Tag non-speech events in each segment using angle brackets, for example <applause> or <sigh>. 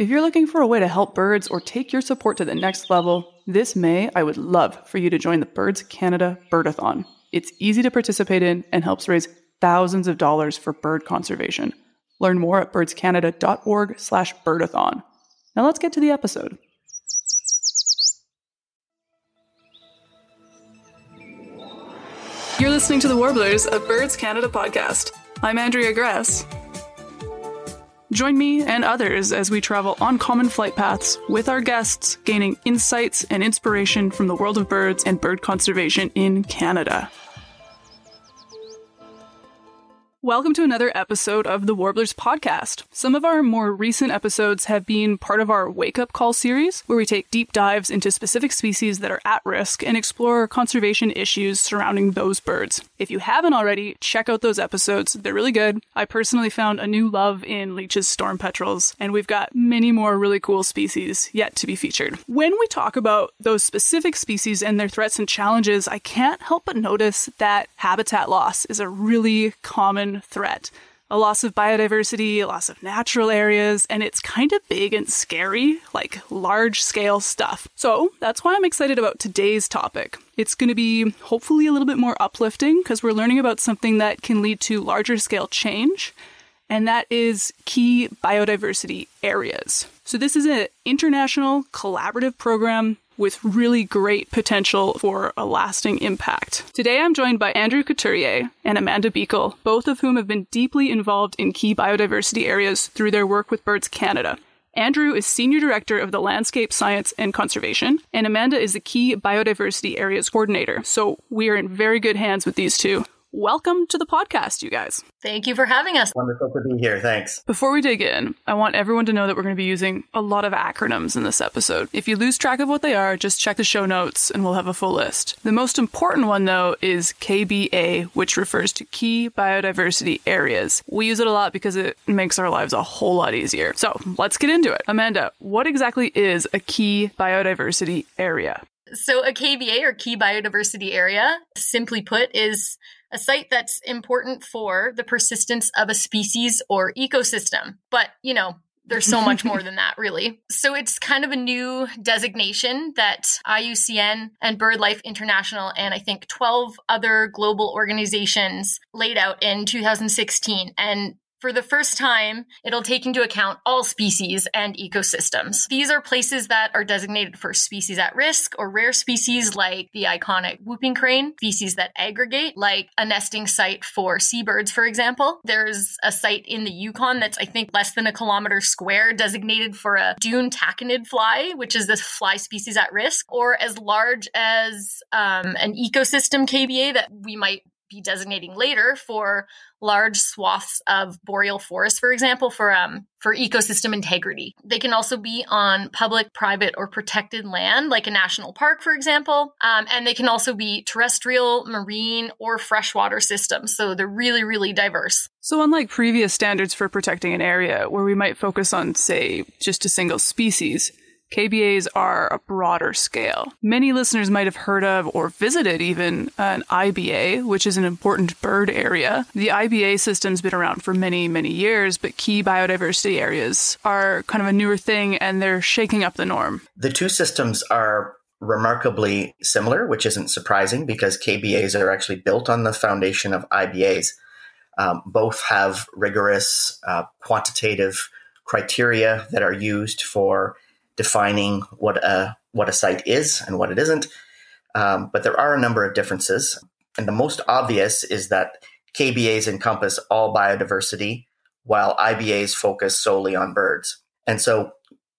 If you're looking for a way to help birds or take your support to the next level, this May I would love for you to join the Birds Canada Birdathon. It's easy to participate in and helps raise thousands of dollars for bird conservation. Learn more at birdscanada.org/birdathon. Now let's get to the episode. You're listening to the Warblers, a Birds Canada podcast. I'm Andrea Gress. Join me and others as we travel on common flight paths with our guests, gaining insights and inspiration from the world of birds and bird conservation in Canada. Welcome to another episode of the Warblers podcast. Some of our more recent episodes have been part of our Wake Up Call series, where we take deep dives into specific species that are at risk and explore conservation issues surrounding those birds. If you haven't already, check out those episodes. They're really good. I personally found a new love in Leach's storm petrels, and we've got many more really cool species yet to be featured. When we talk about those specific species and their threats and challenges, I can't help but notice that habitat loss is a really common threat. A loss of biodiversity, a loss of natural areas, and it's kind of big and scary, like large scale stuff. So that's why I'm excited about today's topic. It's going to be hopefully a little bit more uplifting because we're learning about something that can lead to larger scale change, and that is key biodiversity areas. So this is an international collaborative program with really great potential for a lasting impact. Today I'm joined by Andrew Couturier and Amanda Beekle, both of whom have been deeply involved in key biodiversity areas through their work with Birds Canada. Andrew is Senior Director of the Landscape Science and Conservation, and Amanda is the Key Biodiversity Areas Coordinator. So we are in very good hands with these two welcome to the podcast, you guys. Thank you for having us. Wonderful to be here. Thanks. Before we dig in, I want everyone to know that we're going to be using a lot of acronyms in this episode. If you lose track of what they are, just check the show notes and we'll have a full list. The most important one, though, is KBA, which refers to Key Biodiversity Areas. We use it a lot because it makes our lives a whole lot easier. So let's get into it. Amanda, what exactly is a Key Biodiversity Area? So, a KBA or Key Biodiversity Area, simply put, is a site that's important for the persistence of a species or ecosystem. But, you know, there's so much more than that, really. <laughs> So it's kind of a new designation that IUCN and BirdLife International and I think 12 other global organizations laid out in 2016. And for the first time, it'll take into account all species and ecosystems. These are places that are designated for species at risk or rare species like the iconic whooping crane, species that aggregate, like a nesting site for seabirds, for example. There's a site in the Yukon that's, I think, less than a kilometer square designated for a dune tachinid fly, which is this fly species at risk, or as large as um, an ecosystem KBA that we might be designating later for large swaths of boreal forest, for example, for um, for ecosystem integrity. They can also be on public, private, or protected land, like a national park, for example. Um, and they can also be terrestrial, marine, or freshwater systems. So they're really, really diverse. So, unlike previous standards for protecting an area where we might focus on, say, just a single species, KBAs are a broader scale. Many listeners might have heard of or visited even an IBA, which is an important bird area. The IBA system's been around for many, many years, but key biodiversity areas are kind of a newer thing and they're shaking up the norm. The two systems are remarkably similar, which isn't surprising because KBAs are actually built on the foundation of IBAs. Um, both have rigorous uh, quantitative criteria that are used for defining what a what a site is and what it isn't. Um, but there are a number of differences, and the most obvious is that KBAs encompass all biodiversity, while IBAs focus solely on birds. And so,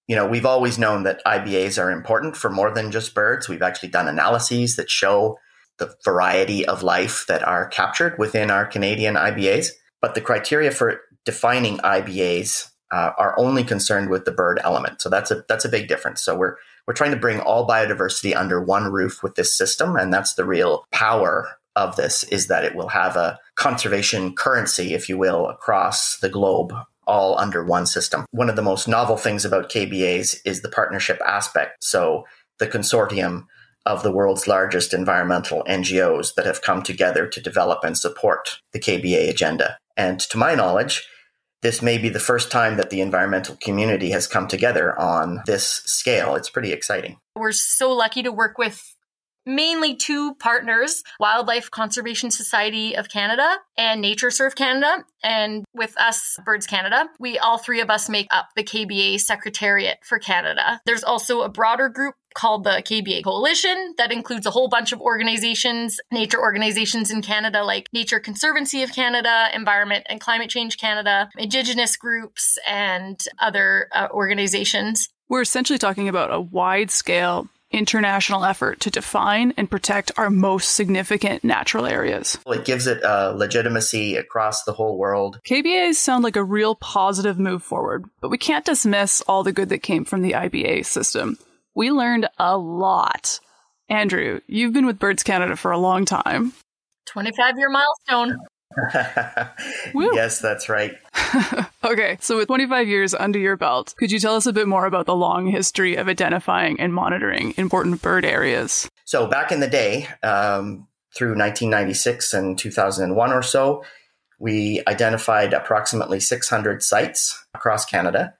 you know, we've always known that IBAs are important for more than just birds. We've actually done analyses that show the variety of life that are captured within our Canadian IBAs. But the criteria for defining IBAs uh, are only concerned with the bird element. So that's a that's a big difference. So we're we're trying to bring all biodiversity under one roof with this system, and that's the real power of this is that it will have a conservation currency, if you will, across the globe, all under one system. One of the most novel things about KBAs is the partnership aspect. So the consortium of the world's largest environmental NGOs that have come together to develop and support the KBA agenda. And to my knowledge, this may be the first time that the environmental community has come together on this scale. It's pretty exciting. We're so lucky to work with mainly two partners Wildlife Conservation Society of Canada and NatureServe Canada. And with us, Birds Canada, we all three of us make up the KBA Secretariat for Canada. There's also a broader group called the KBA Coalition that includes a whole bunch of organizations, nature organizations in Canada like Nature Conservancy of Canada, Environment and Climate Change Canada, Indigenous groups, and other uh, organizations. We're essentially talking about a wide scale international effort to define and protect our most significant natural areas. It gives it uh, legitimacy across the whole world. KBAs sound like a real positive move forward, but we can't dismiss all the good that came from the IBA system. We learned a lot. Andrew, you've been with Birds Canada for a long time. 25 year milestone. <laughs> yes, that's right. <laughs> okay, so with 25 years under your belt, could you tell us a bit more about the long history of identifying and monitoring important bird areas? So, back in the day, um, through 1996 and 2001 or so, we identified approximately 600 sites across Canada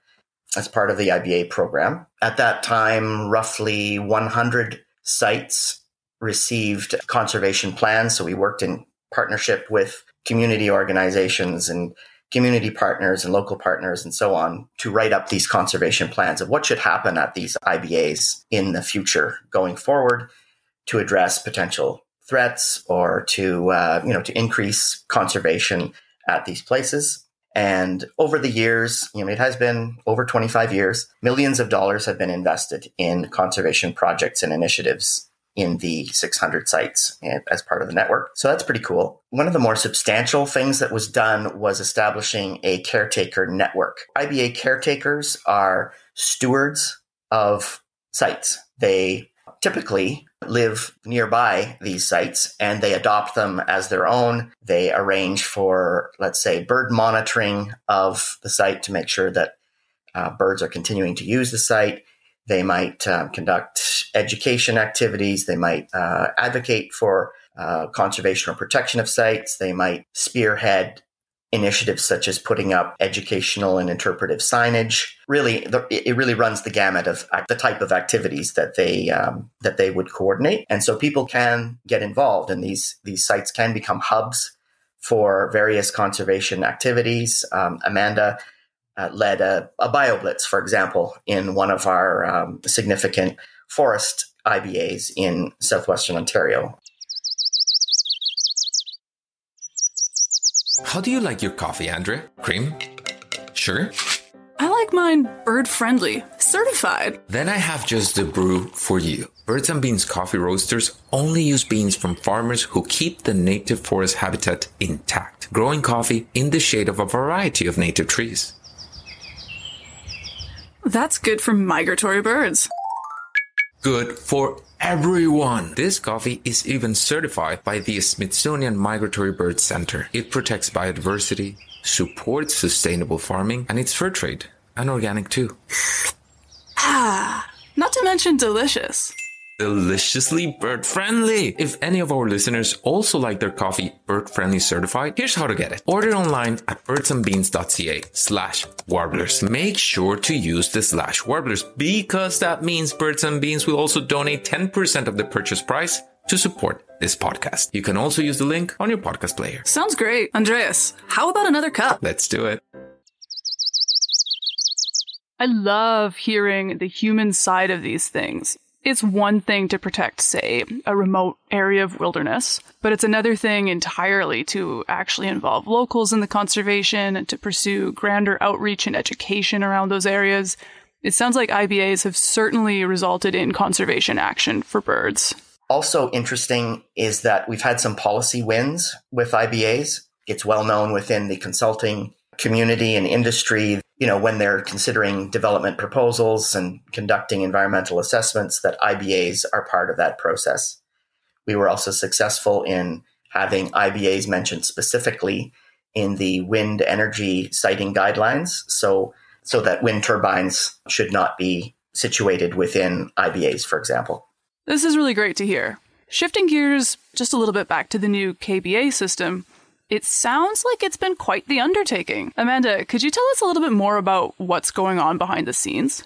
as part of the IBA program. At that time, roughly 100 sites received conservation plans. So we worked in partnership with community organizations and community partners and local partners and so on to write up these conservation plans of what should happen at these IBAs in the future going forward to address potential threats or to uh, you know to increase conservation at these places. And over the years, you know, it has been over 25 years, millions of dollars have been invested in conservation projects and initiatives in the 600 sites as part of the network. So that's pretty cool. One of the more substantial things that was done was establishing a caretaker network. IBA caretakers are stewards of sites. They typically live nearby these sites and they adopt them as their own. They arrange for, let's say, bird monitoring of the site to make sure that uh, birds are continuing to use the site. They might uh, conduct education activities. They might uh, advocate for uh, conservation or protection of sites. They might spearhead initiatives such as putting up educational and interpretive signage. Really, it really runs the gamut of the type of activities that they um, that they would coordinate, and so people can get involved, and these these sites can become hubs for various conservation activities. Um, Amanda uh, led a, a BioBlitz, for example, in one of our um, significant forest IBAs in southwestern Ontario. How do you like your coffee, Andrea? Cream? Sure? I like mine bird friendly, certified. Then I have just the brew for you. Birds and Beans coffee roasters only use beans from farmers who keep the native forest habitat intact, growing coffee in the shade of a variety of native trees. That's good for migratory birds. Good for everyone. This coffee is even certified by the Smithsonian Migratory Bird Center. It protects biodiversity, supports sustainable farming, and it's fair trade and organic too. Ah, not to mention delicious deliciously bird friendly. If any of our listeners also like their coffee bird friendly certified, here's how to get it. Order online at birdsandbeans.ca slash warblers. Make sure to use the slash warblers because that means Birds and Beans will also donate 10% of the purchase price to support this podcast. You can also use the link on your podcast player. Sounds great. Andreas, how about another cup? Let's do it. I love hearing the human side of these things it's one thing to protect, say, a remote area of wilderness, but it's another thing entirely to actually involve locals in the conservation and to pursue grander outreach and education around those areas. It sounds like IBAs have certainly resulted in conservation action for birds. Also interesting is that we've had some policy wins with IBAs. It's well known within the consulting community and industry, you know, when they're considering development proposals and conducting environmental assessments, that IBAs are part of that process. We were also successful in having IBAs mentioned specifically in the wind energy siting guidelines, so so that wind turbines should not be situated within IBAs, for example. This is really great to hear. Shifting gears just a little bit back to the new KBA system, It sounds like it's been quite the undertaking. Amanda, could you tell us a little bit more about what's going on behind the scenes?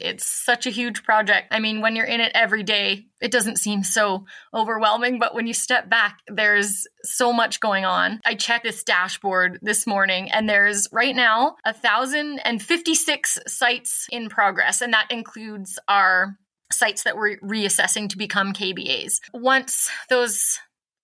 It's such a huge project. I mean, when you're in it every day, it doesn't seem so overwhelming, but when you step back, there's so much going on. I checked this dashboard this morning, and there's right now 1,056 sites in progress, and that includes our sites that we're reassessing to become KBAs. Once those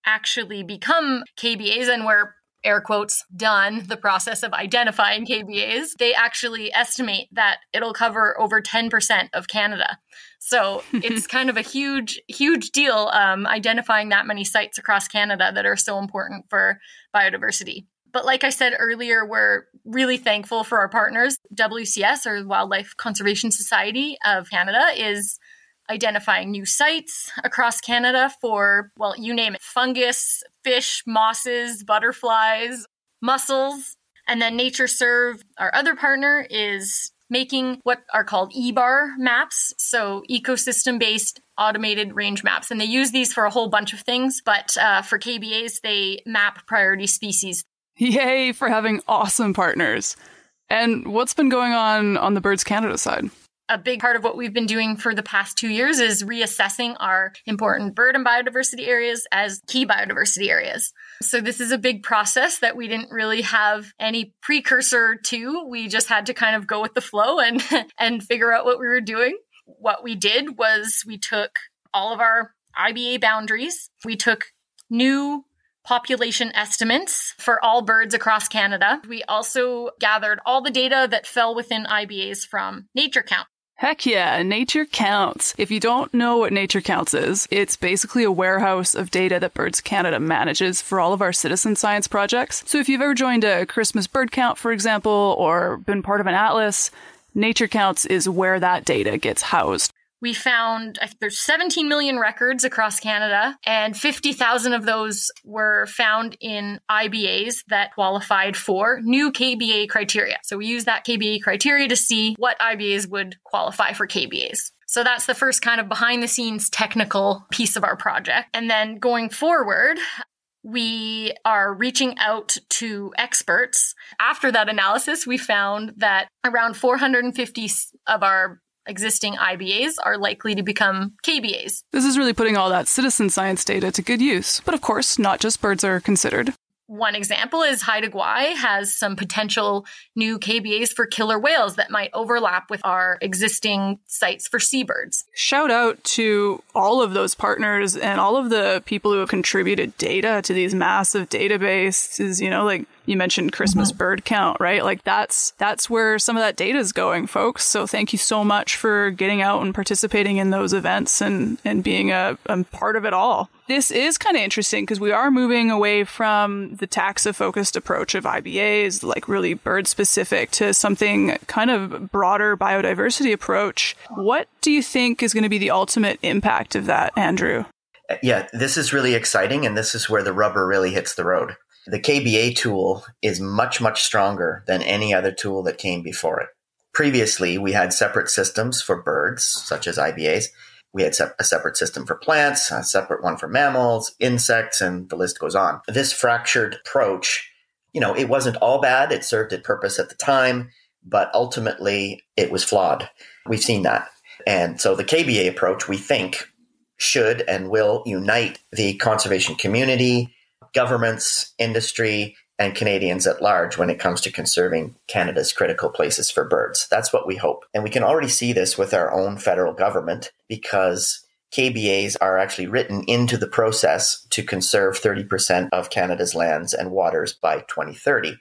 actually become KBAs and we're air quotes, done the process of identifying KBAs, they actually estimate that it'll cover over 10% of Canada. So <laughs> it's kind of a huge, huge deal um, identifying that many sites across Canada that are so important for biodiversity. But like I said earlier, we're really thankful for our partners. WCS, or Wildlife Conservation Society of Canada, is identifying new sites across Canada for, well, you name it fungus, fish, mosses, butterflies, mussels. And then NatureServe, our other partner, is making what are called EBAR maps, so ecosystem based automated range maps. And they use these for a whole bunch of things, but uh, for KBAs, they map priority species. Yay for having awesome partners. And what's been going on on the Birds Canada side? A big part of what we've been doing for the past two years is reassessing our important bird and biodiversity areas as key biodiversity areas. So this is a big process that we didn't really have any precursor to. We just had to kind of go with the flow and <laughs> and figure out what we were doing. What we did was we took all of our IBA boundaries. We took new population estimates for all birds across Canada. We also gathered all the data that fell within IBAs from Nature Count. Heck yeah, Nature Counts. If you don't know what Nature Counts is, it's basically a warehouse of data that Birds Canada manages for all of our citizen science projects. So if you've ever joined a Christmas bird count, for example, or been part of an atlas, Nature Counts is where that data gets housed we found there's 17 million records across Canada, and 50,000 of those were found in IBAs that qualified for new KBA criteria. So we use that KBA criteria to see what IBAs would qualify for KBAs. So that's the first kind of behind the scenes technical piece of our project. And then going forward, we are reaching out to experts. After that analysis, we found that around 450 of our existing IBAs are likely to become KBAs. This is really putting all that citizen science data to good use. But of course, not just birds are considered. One example is Haida Gwaii has some potential new KBAs for killer whales that might overlap with our existing sites for seabirds. Shout out to all of those partners and all of the people who have contributed data to these massive databases, you know, like you mentioned Christmas mm-hmm. bird count, right? Like that's that's where some of that data is going, folks. So thank you so much for getting out and participating in those events and and being a, a part of it all. This is kind of interesting because we are moving away from the taxa focused approach of IBAs, like really bird specific, to something kind of broader biodiversity approach. What do you think is going to be the ultimate impact of that, Andrew? Yeah, this is really exciting, and this is where the rubber really hits the road. The KBA tool is much, much stronger than any other tool that came before it. Previously, we had separate systems for birds, such as IBAs. We had a separate system for plants, a separate one for mammals, insects, and the list goes on. This fractured approach, you know, it wasn't all bad. It served its purpose at the time, but ultimately it was flawed. We've seen that. And so the KBA approach, we think, should and will unite the conservation community, governments, industry, and Canadians at large when it comes to conserving Canada's critical places for birds. That's what we hope. And we can already see this with our own federal government because KBAs are actually written into the process to conserve 30% of Canada's lands and waters by 2030.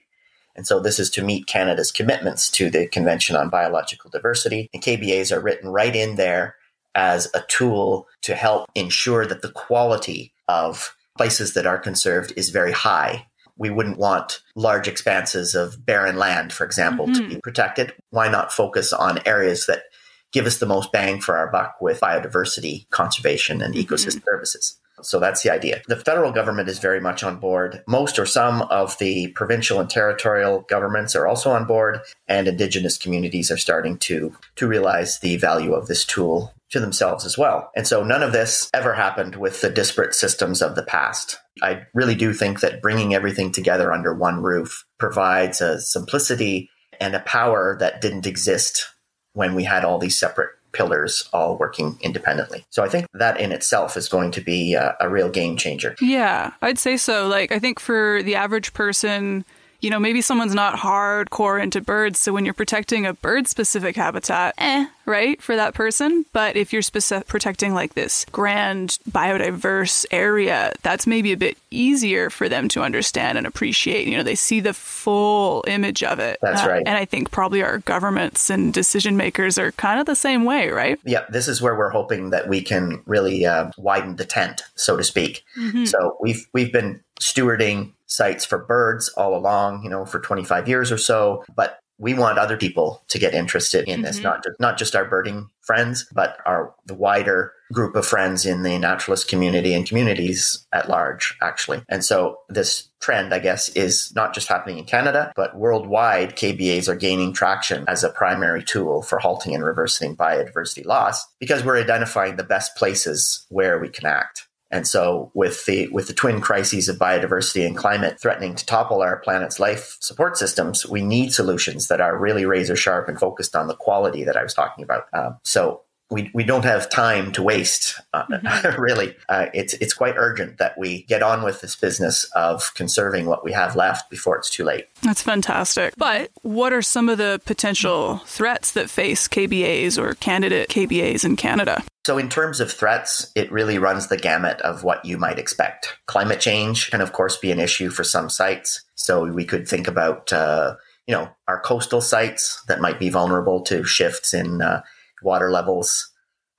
And so this is to meet Canada's commitments to the Convention on Biological Diversity. And KBAs are written right in there as a tool to help ensure that the quality of places that are conserved is very high. We wouldn't want large expanses of barren land, for example, mm-hmm. to be protected. Why not focus on areas that give us the most bang for our buck with biodiversity conservation and mm-hmm. ecosystem services? So that's the idea. The federal government is very much on board. Most or some of the provincial and territorial governments are also on board, and indigenous communities are starting to, to realize the value of this tool to themselves as well. And so none of this ever happened with the disparate systems of the past. I really do think that bringing everything together under one roof provides a simplicity and a power that didn't exist when we had all these separate pillars all working independently. So I think that in itself is going to be a, a, real game changer. Yeah, I'd say so. Like, I think for the average person, you know, maybe someone's not hardcore into birds. So when you're protecting a bird specific habitat, eh, right, for that person. But if you're specific, protecting like this grand biodiverse area, that's maybe a bit easier for them to understand and appreciate. You know, they see the full image of it. That's uh, right. And I think probably our governments and decision makers are kind of the same way, right? Yeah, this is where we're hoping that we can really uh, widen the tent, so to speak. Mm-hmm. So we've we've been stewarding sites for birds all along, you know, for 25 years or so. But we want other people to get interested in this, mm-hmm. not just, not just our birding friends, but our the wider group of friends in the naturalist community and communities at large, actually. And so this trend, I guess, is not just happening in Canada, but worldwide, KBAs are gaining traction as a primary tool for halting and reversing biodiversity loss because we're identifying the best places where we can act. And so with the with the twin crises of biodiversity and climate threatening to topple our planet's life support systems, we need solutions that are really razor sharp and focused on the quality that I was talking about. Um, so we, we don't have time to waste. Uh, mm-hmm. <laughs> really, uh, it's it's quite urgent that we get on with this business of conserving what we have left before it's too late. That's fantastic. But what are some of the potential threats that face KBAs or candidate KBAs in Canada? So, in terms of threats, it really runs the gamut of what you might expect. Climate change can, of course, be an issue for some sites. So, we could think about, uh, you know, our coastal sites that might be vulnerable to shifts in uh, water levels,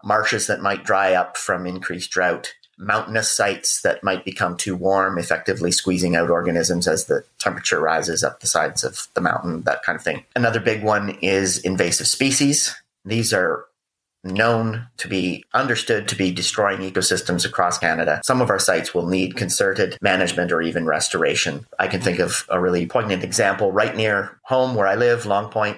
marshes that might dry up from increased drought, mountainous sites that might become too warm, effectively squeezing out organisms as the temperature rises up the sides of the mountain, that kind of thing. Another big one is invasive species. These are known to be understood to be destroying ecosystems across Canada. Some of our sites will need concerted management or even restoration. I can think of a really poignant example right near home where I live, Long Point.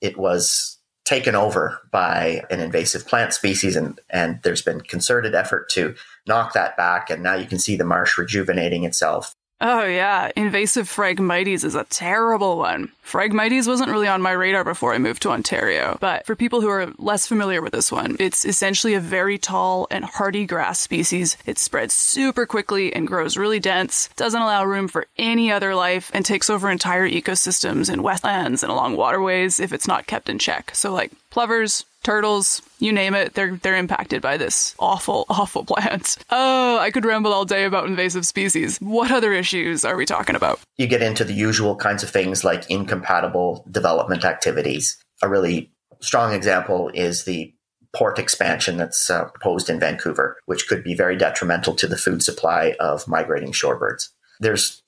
It was taken over by an invasive plant species and and there's been concerted effort to knock that back and now you can see the marsh rejuvenating itself Oh, yeah. Invasive Phragmites is a terrible one. Phragmites wasn't really on my radar before I moved to Ontario, but for people who are less familiar with this one, it's essentially a very tall and hardy grass species. It spreads super quickly and grows really dense, doesn't allow room for any other life, and takes over entire ecosystems in wetlands and along waterways if it's not kept in check. So, like plovers, turtles, you name it, they're they're impacted by this awful, <laughs> awful plant. Oh, I could ramble all day about invasive species. What other issues are we talking about? You get into the usual kinds of things like incompatible development activities. A really strong example is the port expansion that's uh, proposed in Vancouver, which could be very detrimental to the food supply of migrating shorebirds. There's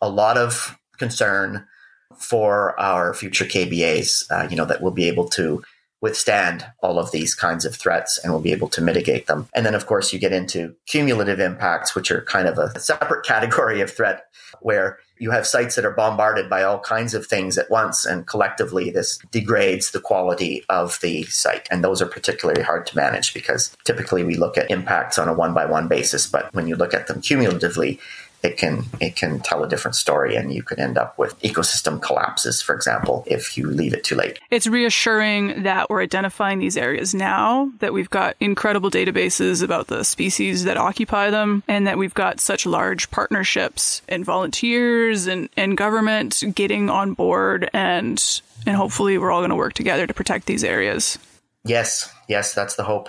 a lot of concern for our future KBAs, uh, you know, that we'll be able to withstand all of these kinds of threats and will be able to mitigate them. And then, of course, you get into cumulative impacts, which are kind of a separate <laughs> category of threat where you have sites that are bombarded by all kinds of things at once, and collectively, this degrades the quality of the site. And those are particularly hard to manage because typically we look at impacts on a one by one basis, but when you look at them cumulatively, it can it can tell a different story and you could end up with ecosystem collapses for example if you leave it too late it's reassuring that we're identifying these areas now that we've got incredible databases about the species that occupy them and that we've got such large partnerships and volunteers and, and government getting on board and and hopefully we're all going to work together to protect these areas yes yes that's the hope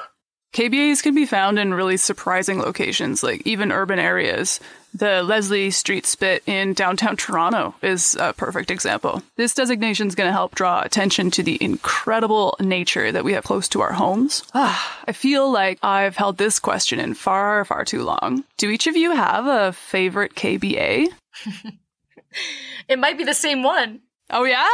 KBAs can be found in really surprising locations, like even urban areas. The Leslie Street Spit in downtown Toronto is a perfect example. This designation is going to help draw attention to the incredible nature that we have close to our homes. Ah, I feel like I've held this question in far, far too long. Do each of you have a favorite KBA? <laughs> it might be the same one. Oh, yeah?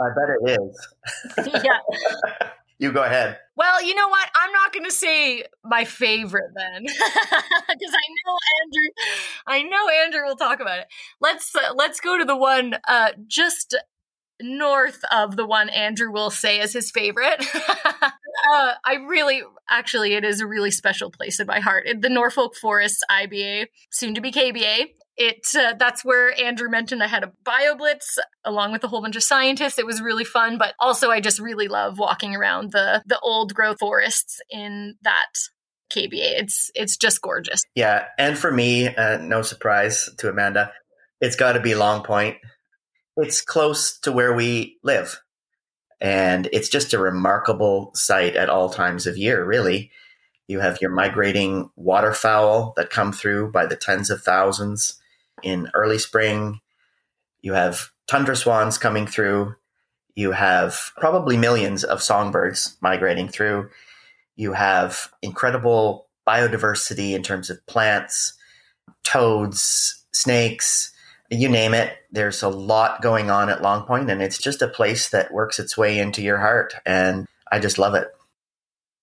I bet it is. <laughs> yeah. <laughs> You go ahead. Well, you know what? I'm not going to say my favorite then, <laughs> because I know Andrew. I know Andrew will talk about it. Let's uh, let's go to the one uh, just north of the one Andrew will say is his favorite. <laughs> uh, I really, actually, it is a really special place in my heart. The Norfolk Forest IBA, soon to be KBA. It uh, that's where Andrew mentioned I had a bio blitz along with a whole bunch of scientists. It was really fun, but also I just really love walking around the the old growth forests in that KBA. It's it's just gorgeous. Yeah, and for me, uh, no surprise to Amanda, it's got to be Long Point it's close to where we live. And it's just a remarkable sight at all times of year, really. You have your migrating waterfowl that come through by the tens of thousands in early spring. You have tundra swans coming through. You have probably millions of songbirds migrating through. You have incredible biodiversity in terms of plants, toads, snakes, you name it, there's a lot going on at Long Point, and it's just a place that works its way into your heart. And I just love it.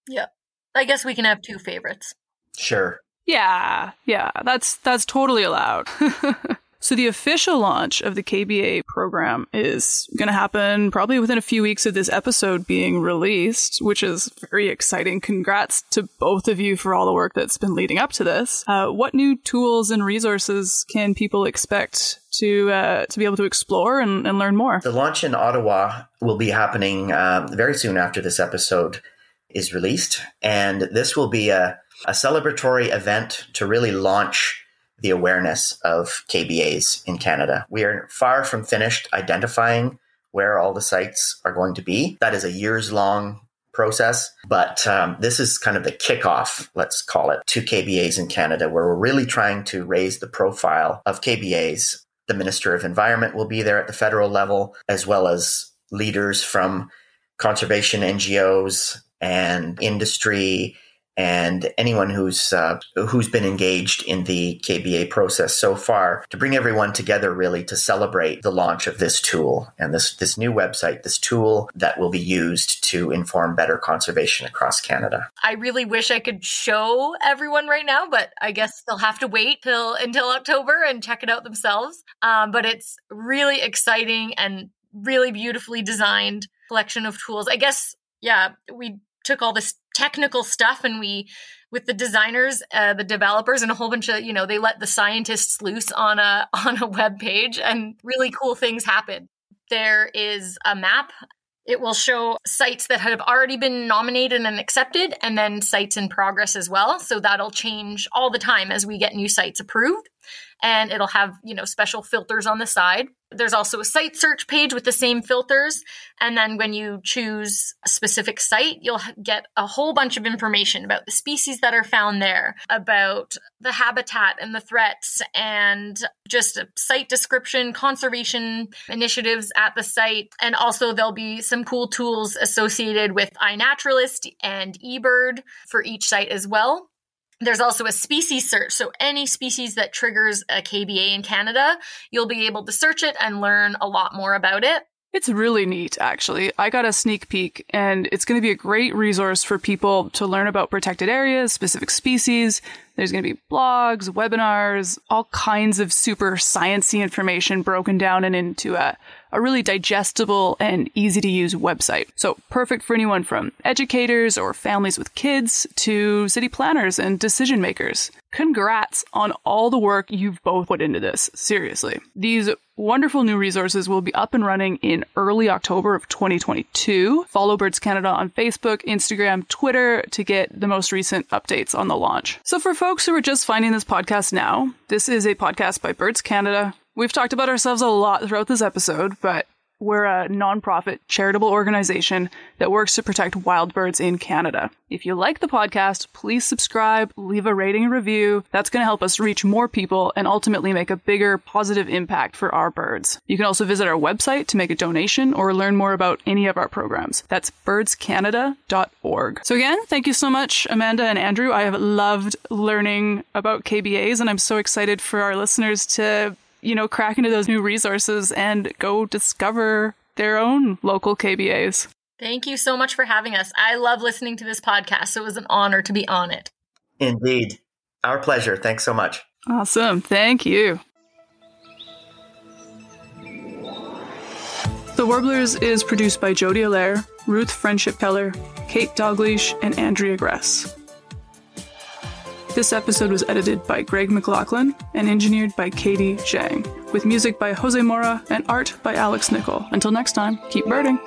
Yeah. I guess we can have two favorites. Sure. Yeah, yeah, that's that's totally allowed. <laughs> So the official launch of the KBA program is going to happen probably within a few weeks of this episode being released, which is very exciting. Congrats to both of you for all the work that's been leading up to this. Uh, what new tools and resources can people expect to uh, to be able to explore and, and, learn more? The launch in Ottawa will be happening um, very soon after this episode is released, and this will be a, a celebratory event to really launch the awareness of KBAs in Canada. We are far from finished identifying where all the sites are going to be. That is a years long process, but um, this is kind of the kickoff, let's call it, to KBAs in Canada, where we're really trying to raise the profile of KBAs. The Minister of Environment will be there at the federal level, as well as leaders from conservation NGOs and industry and anyone who's uh, who's been engaged in the KBA process so far to bring everyone together really to celebrate the launch of this tool and this this new website this tool that will be used to inform better conservation across Canada. I really wish I could show everyone right now but I guess they'll have to wait till until October and check it out themselves. Um, but it's really exciting and really beautifully designed collection of tools. I guess yeah, we took all this technical stuff and we with the designers uh, the developers and a whole bunch of you know they let the scientists loose on a <laughs> on a web page and really cool things happen. There is a map. It will show sites that have already been nominated and accepted and then sites in progress as well. So that'll change all the time as we get new sites approved and it'll have, you know, special filters on the side. There's also a site search page with the same filters. And then when you choose a specific site, you'll get a whole bunch of information about the species that are found there, about the habitat and the threats, and just a site description, conservation initiatives at the site. And also, there'll be some cool tools associated with iNaturalist and eBird for each site as well. There's also a species search. So, any species that triggers a KBA in Canada, you'll be able to search it and learn a lot more about it. It's really neat, actually. I got a sneak peek, and it's going to be a great resource for people to learn about protected areas, specific species. There's going to be blogs, webinars, all kinds of super sciencey information broken down and into a a really digestible and easy to use website. So perfect for anyone from educators or families with kids to city planners and decision makers. Congrats on all the work you've both put into this. Seriously. These wonderful new resources will be up and running in early October of 2022. Follow Birds Canada on Facebook, Instagram, Twitter to get the most recent updates on the launch. So for folks who are just finding this podcast now, this is a podcast by Birds Canada We've talked about ourselves a lot throughout this episode, but we're a nonprofit charitable organization that works to protect wild birds in Canada. If you like the podcast, please subscribe, leave a rating and review. That's going to help us reach more people and ultimately make a bigger positive impact for our birds. You can also visit our website to make a donation or learn more about any of our programs. That's birdscanada.org. So again, thank you so much, Amanda and Andrew. I have loved learning about KBAs and I'm so excited for our listeners to you know, crack into those new resources and go discover their own local KBAs. Thank you so much for having us. I love listening to this podcast, so it was an honor to be on it. Indeed. Our pleasure. Thanks so much. Awesome. Thank you. The Warblers is produced by Jody Allair, Ruth Friendship Keller, Kate Dalgleish, and Andrea Gress. This episode was edited by Greg McLaughlin and engineered by Katie Zhang, with music by Jose Mora and art by Alex Nickel. Until next time, keep birding.